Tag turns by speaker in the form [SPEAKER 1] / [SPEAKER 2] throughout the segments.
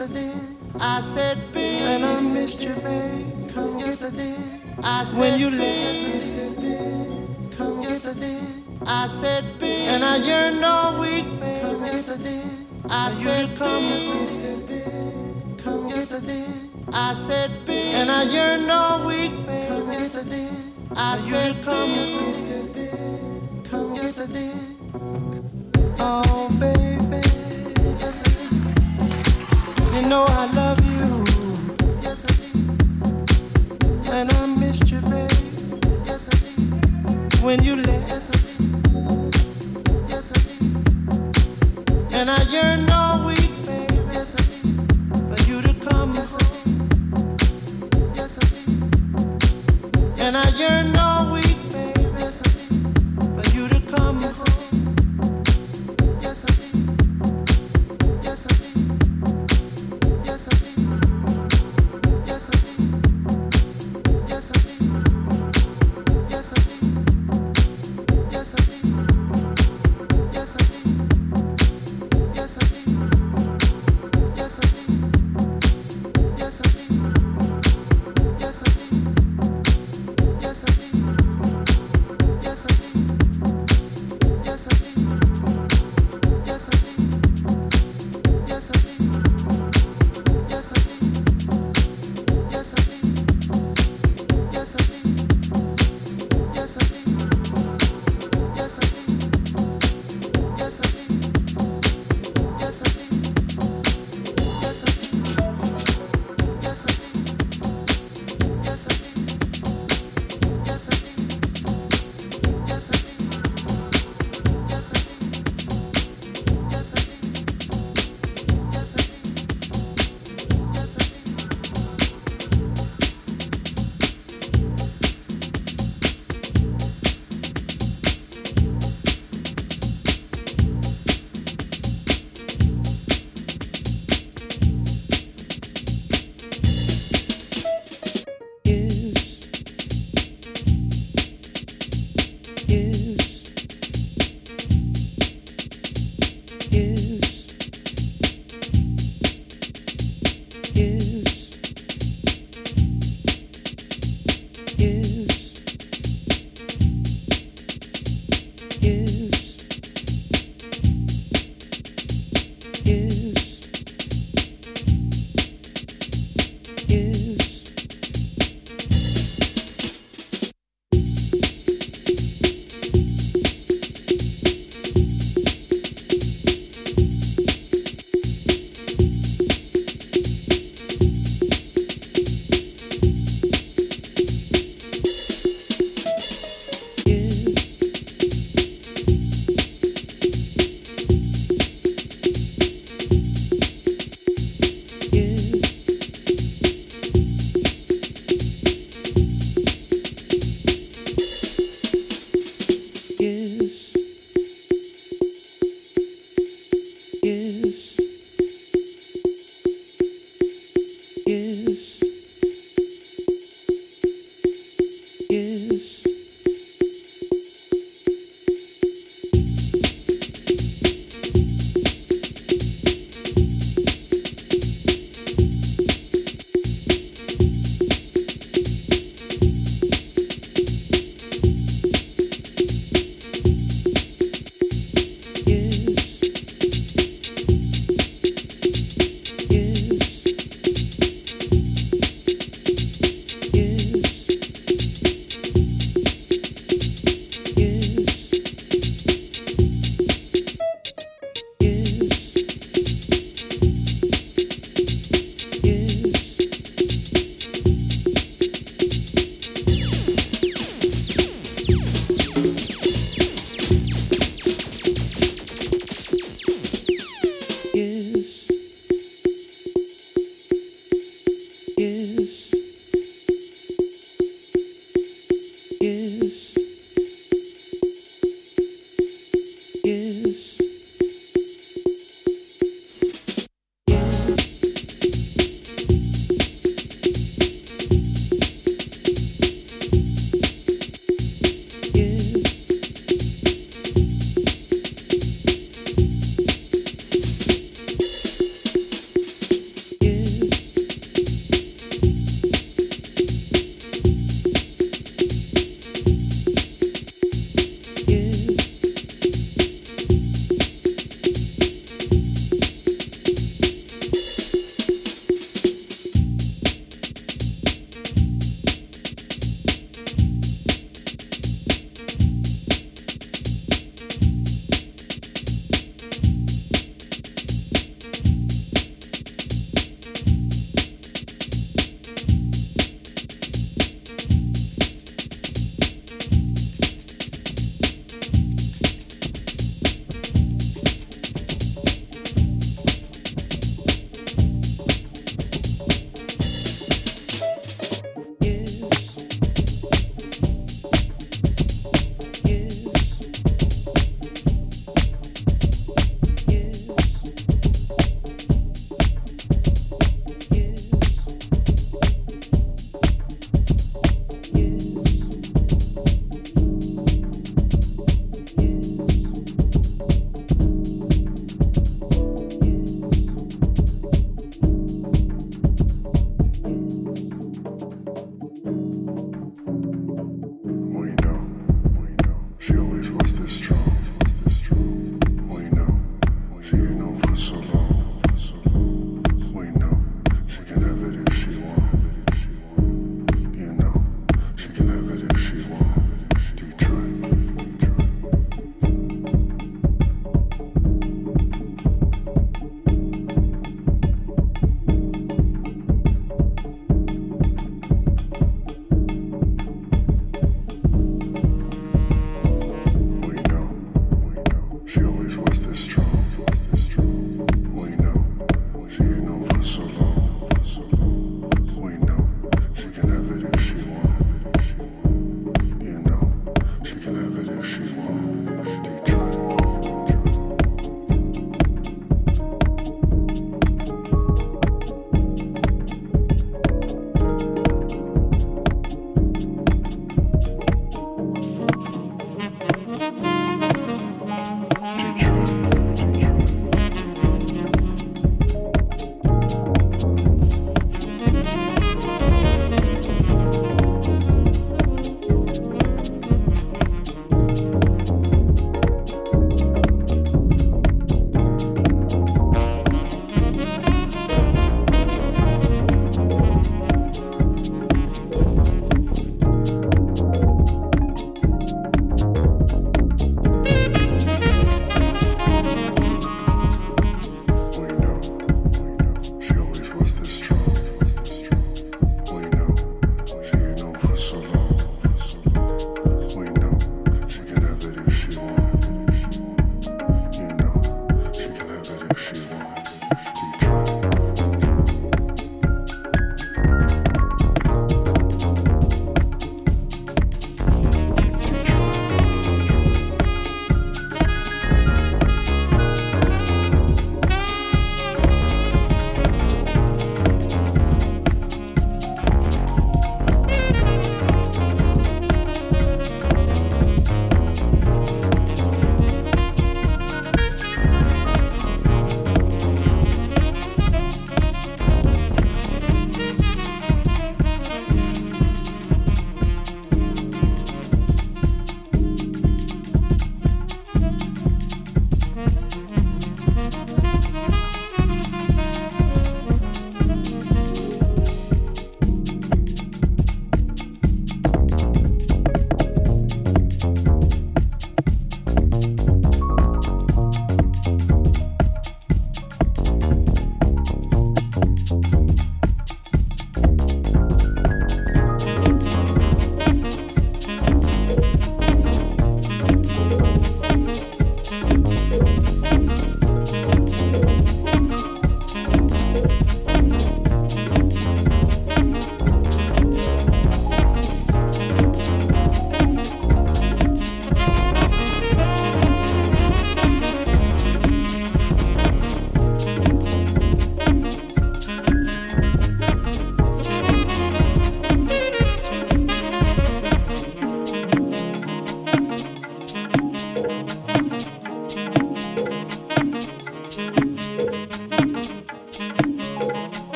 [SPEAKER 1] I did. I said, babe. When I missed you, babe. Come yes, I did. I said, when you left. Come yes, I did. I said, babe. And I yearned all week, babe. Come yes, I did. I said, come yes, I did. Come yes, I did. I said, babe. And I yearned all week, babe. Come yes, I did. I said, come yes, I did. Come yes, I did. Oh, baby. Yes, I did. You know I love you. And I missed you, When you left. And I all week, For you to come home. And I all week.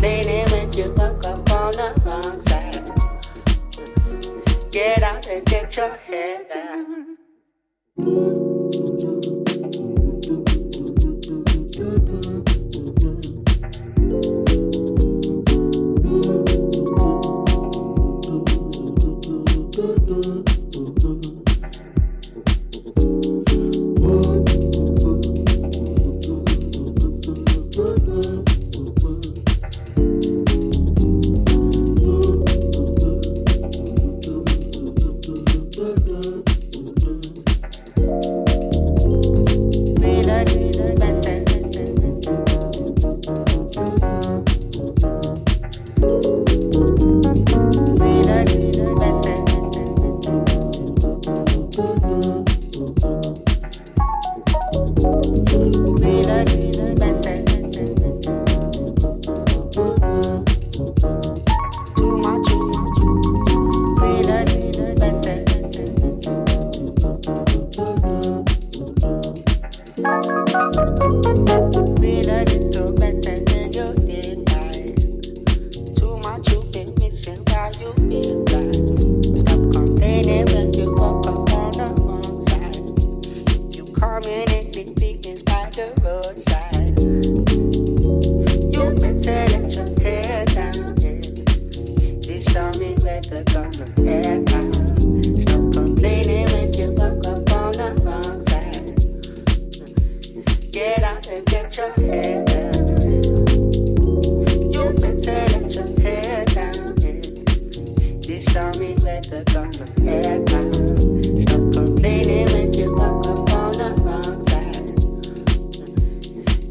[SPEAKER 2] Lady, when you fuck up on the wrong side, get out and get your head down.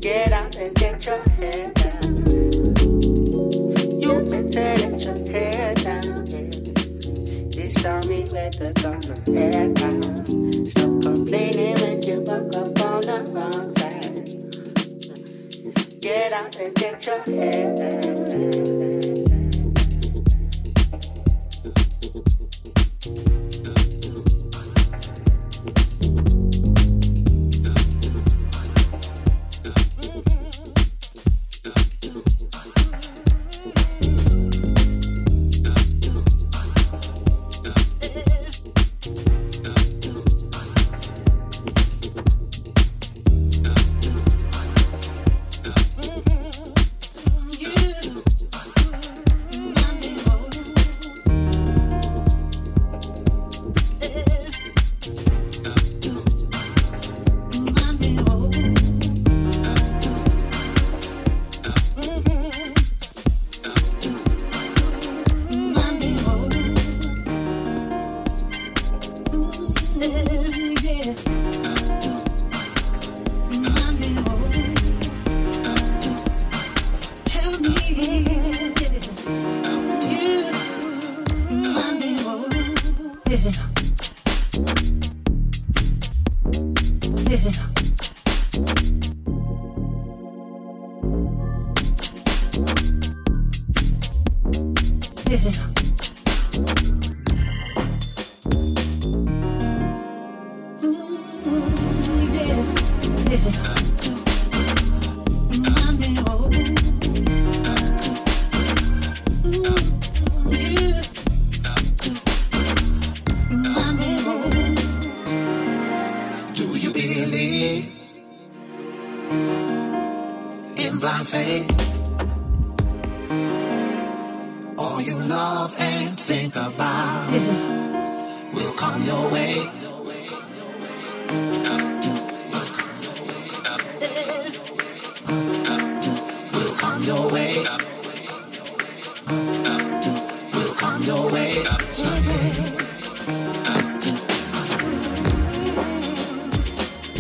[SPEAKER 2] Get up and get your head down. You better get your head down. Yeah. This army better gonna head down. Stop complaining when you walk up on the wrong side. Get up and get your head down.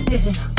[SPEAKER 3] Yeah.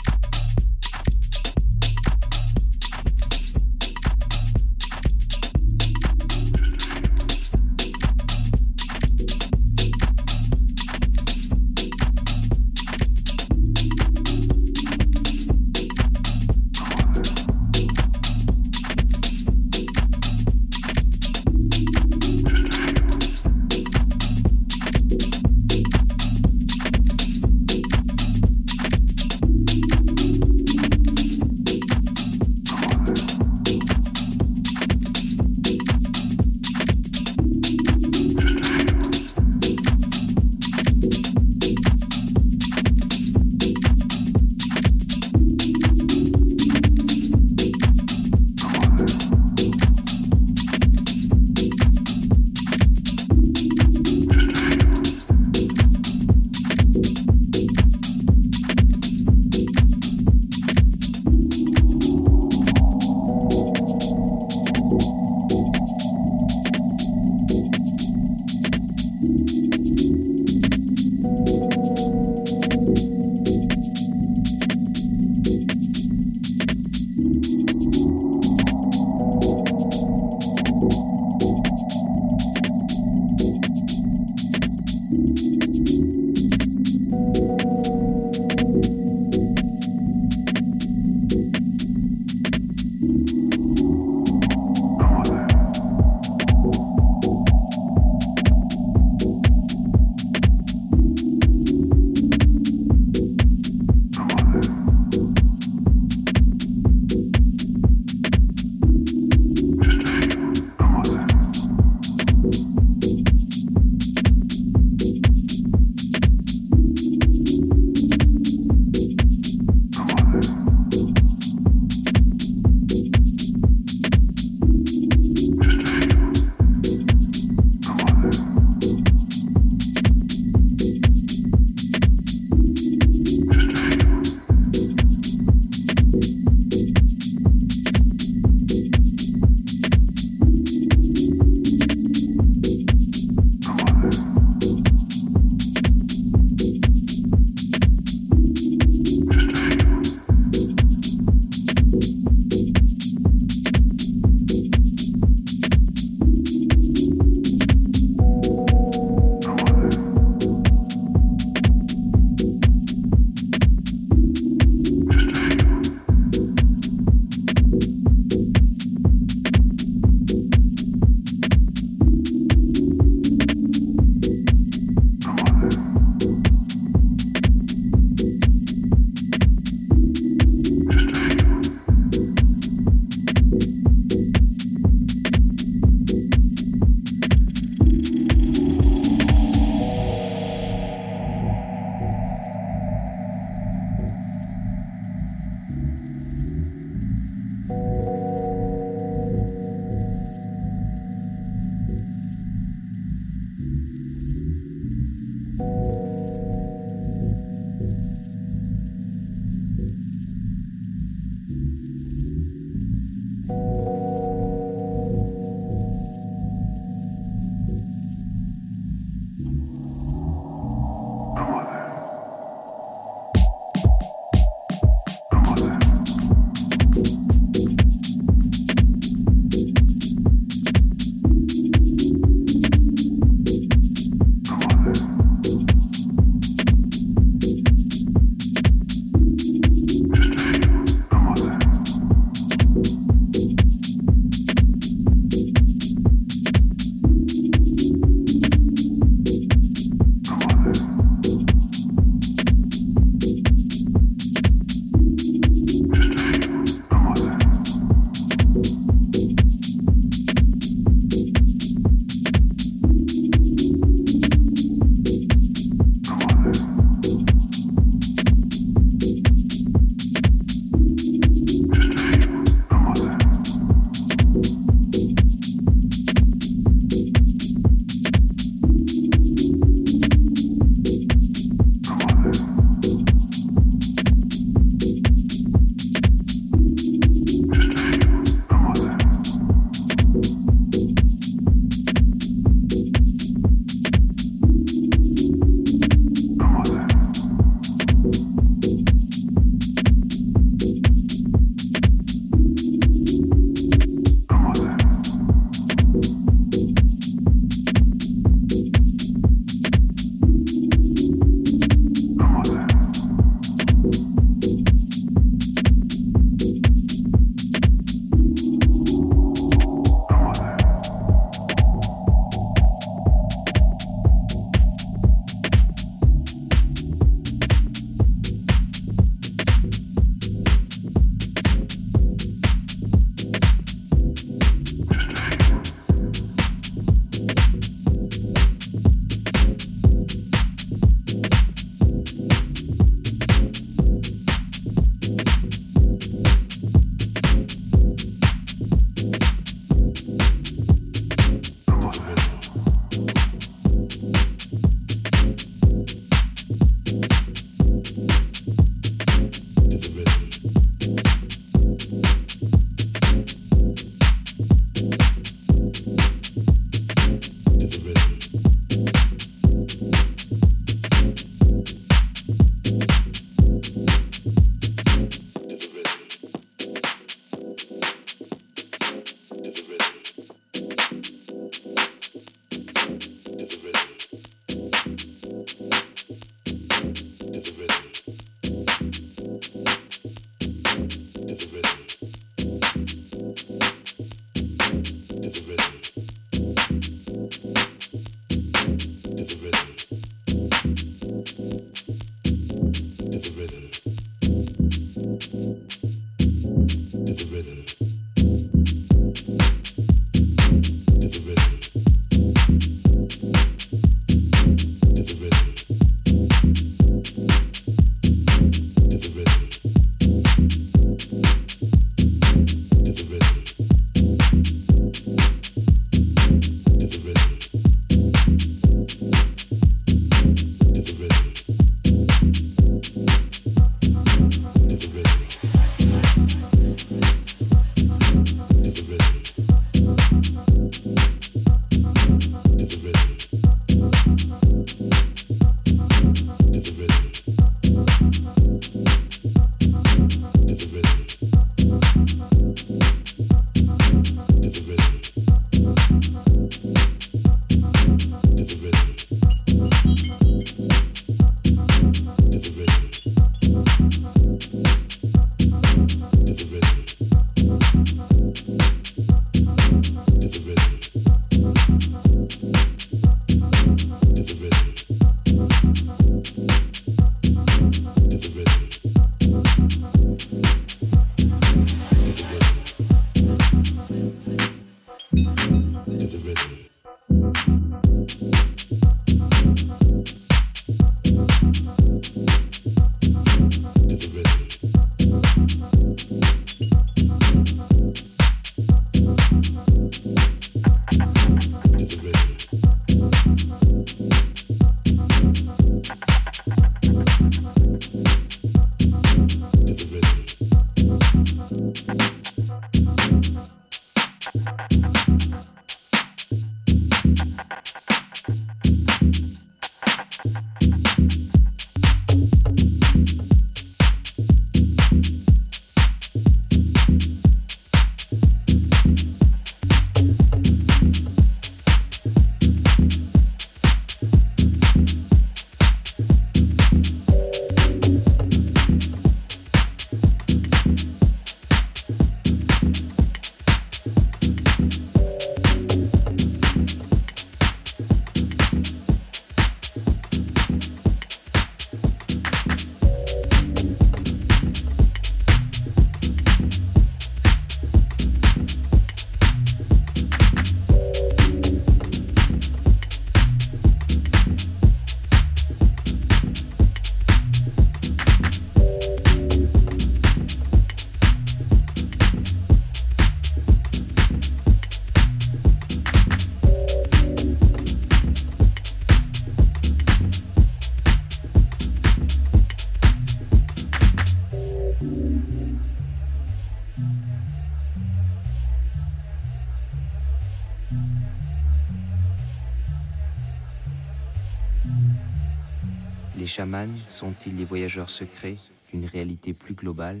[SPEAKER 4] Sont-ils les voyageurs secrets d'une réalité plus globale?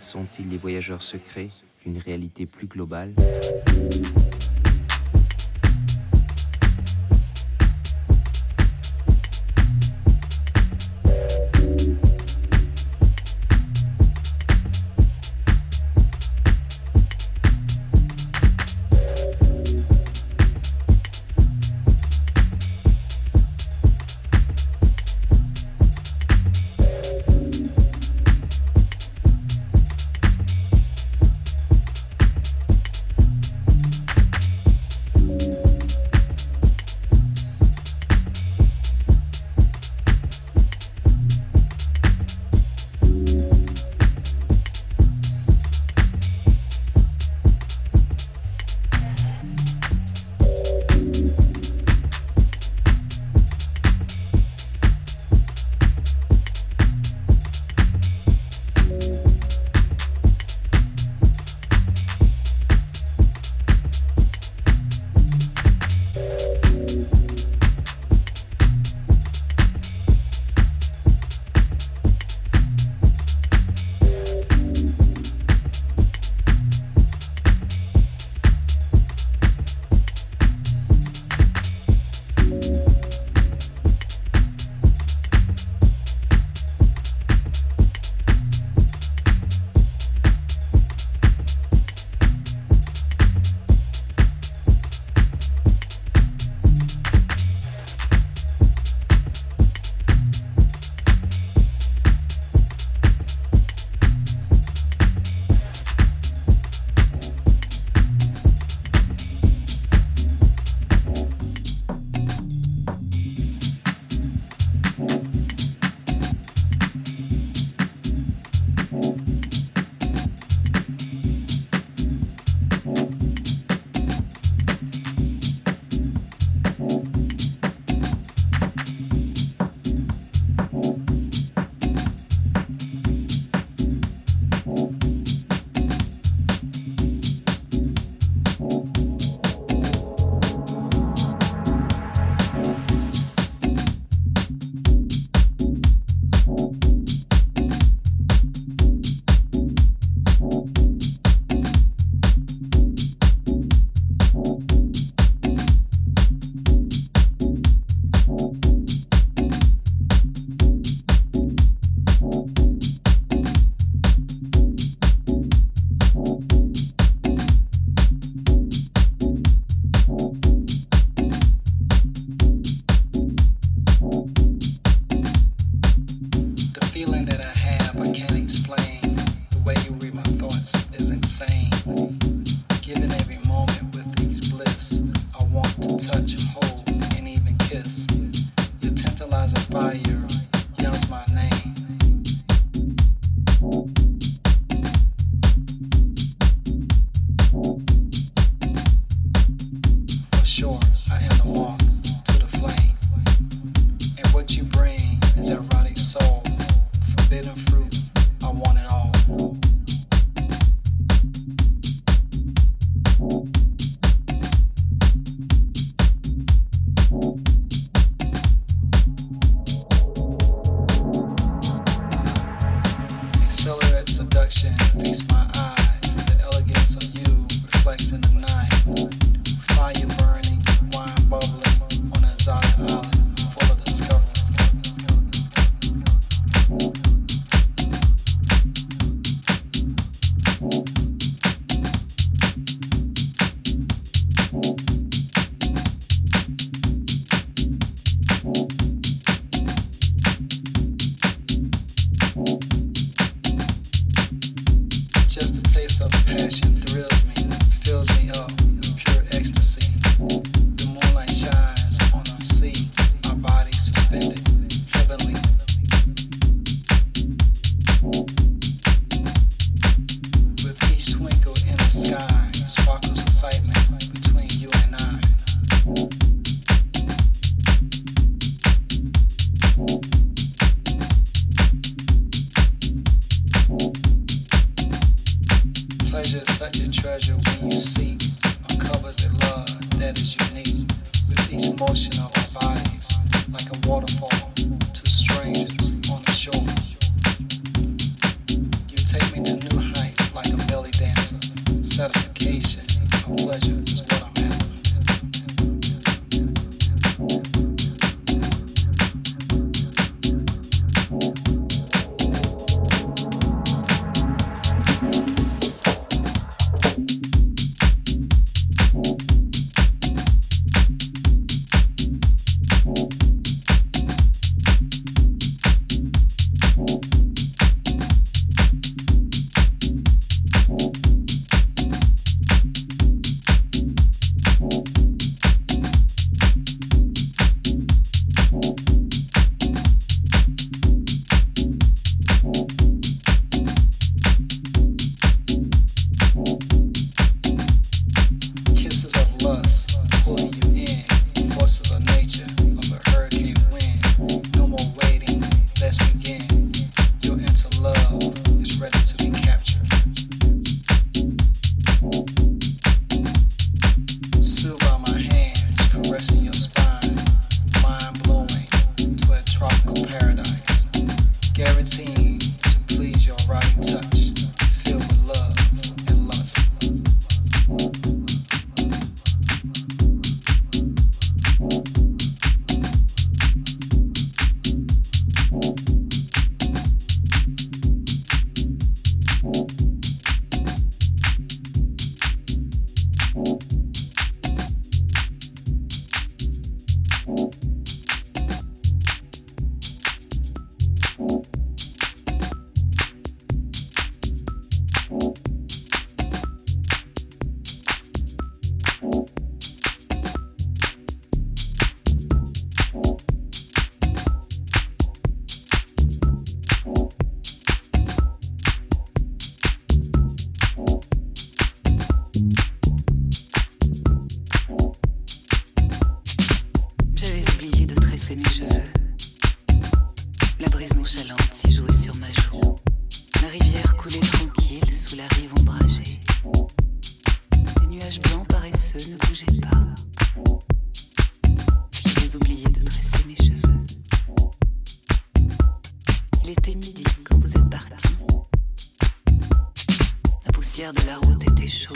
[SPEAKER 4] Sont-ils les voyageurs secrets d'une réalité plus globale? of our bodies like a waterfall strangers on the shore. You take me to new heights like a belly dancer, satisfaction, a pleasure.
[SPEAKER 5] nuages blancs paresseux ne bougeaient pas. J'avais oublié de tresser mes cheveux. Il était midi quand vous êtes parti. La poussière de la route était chaude.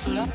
[SPEAKER 6] slow.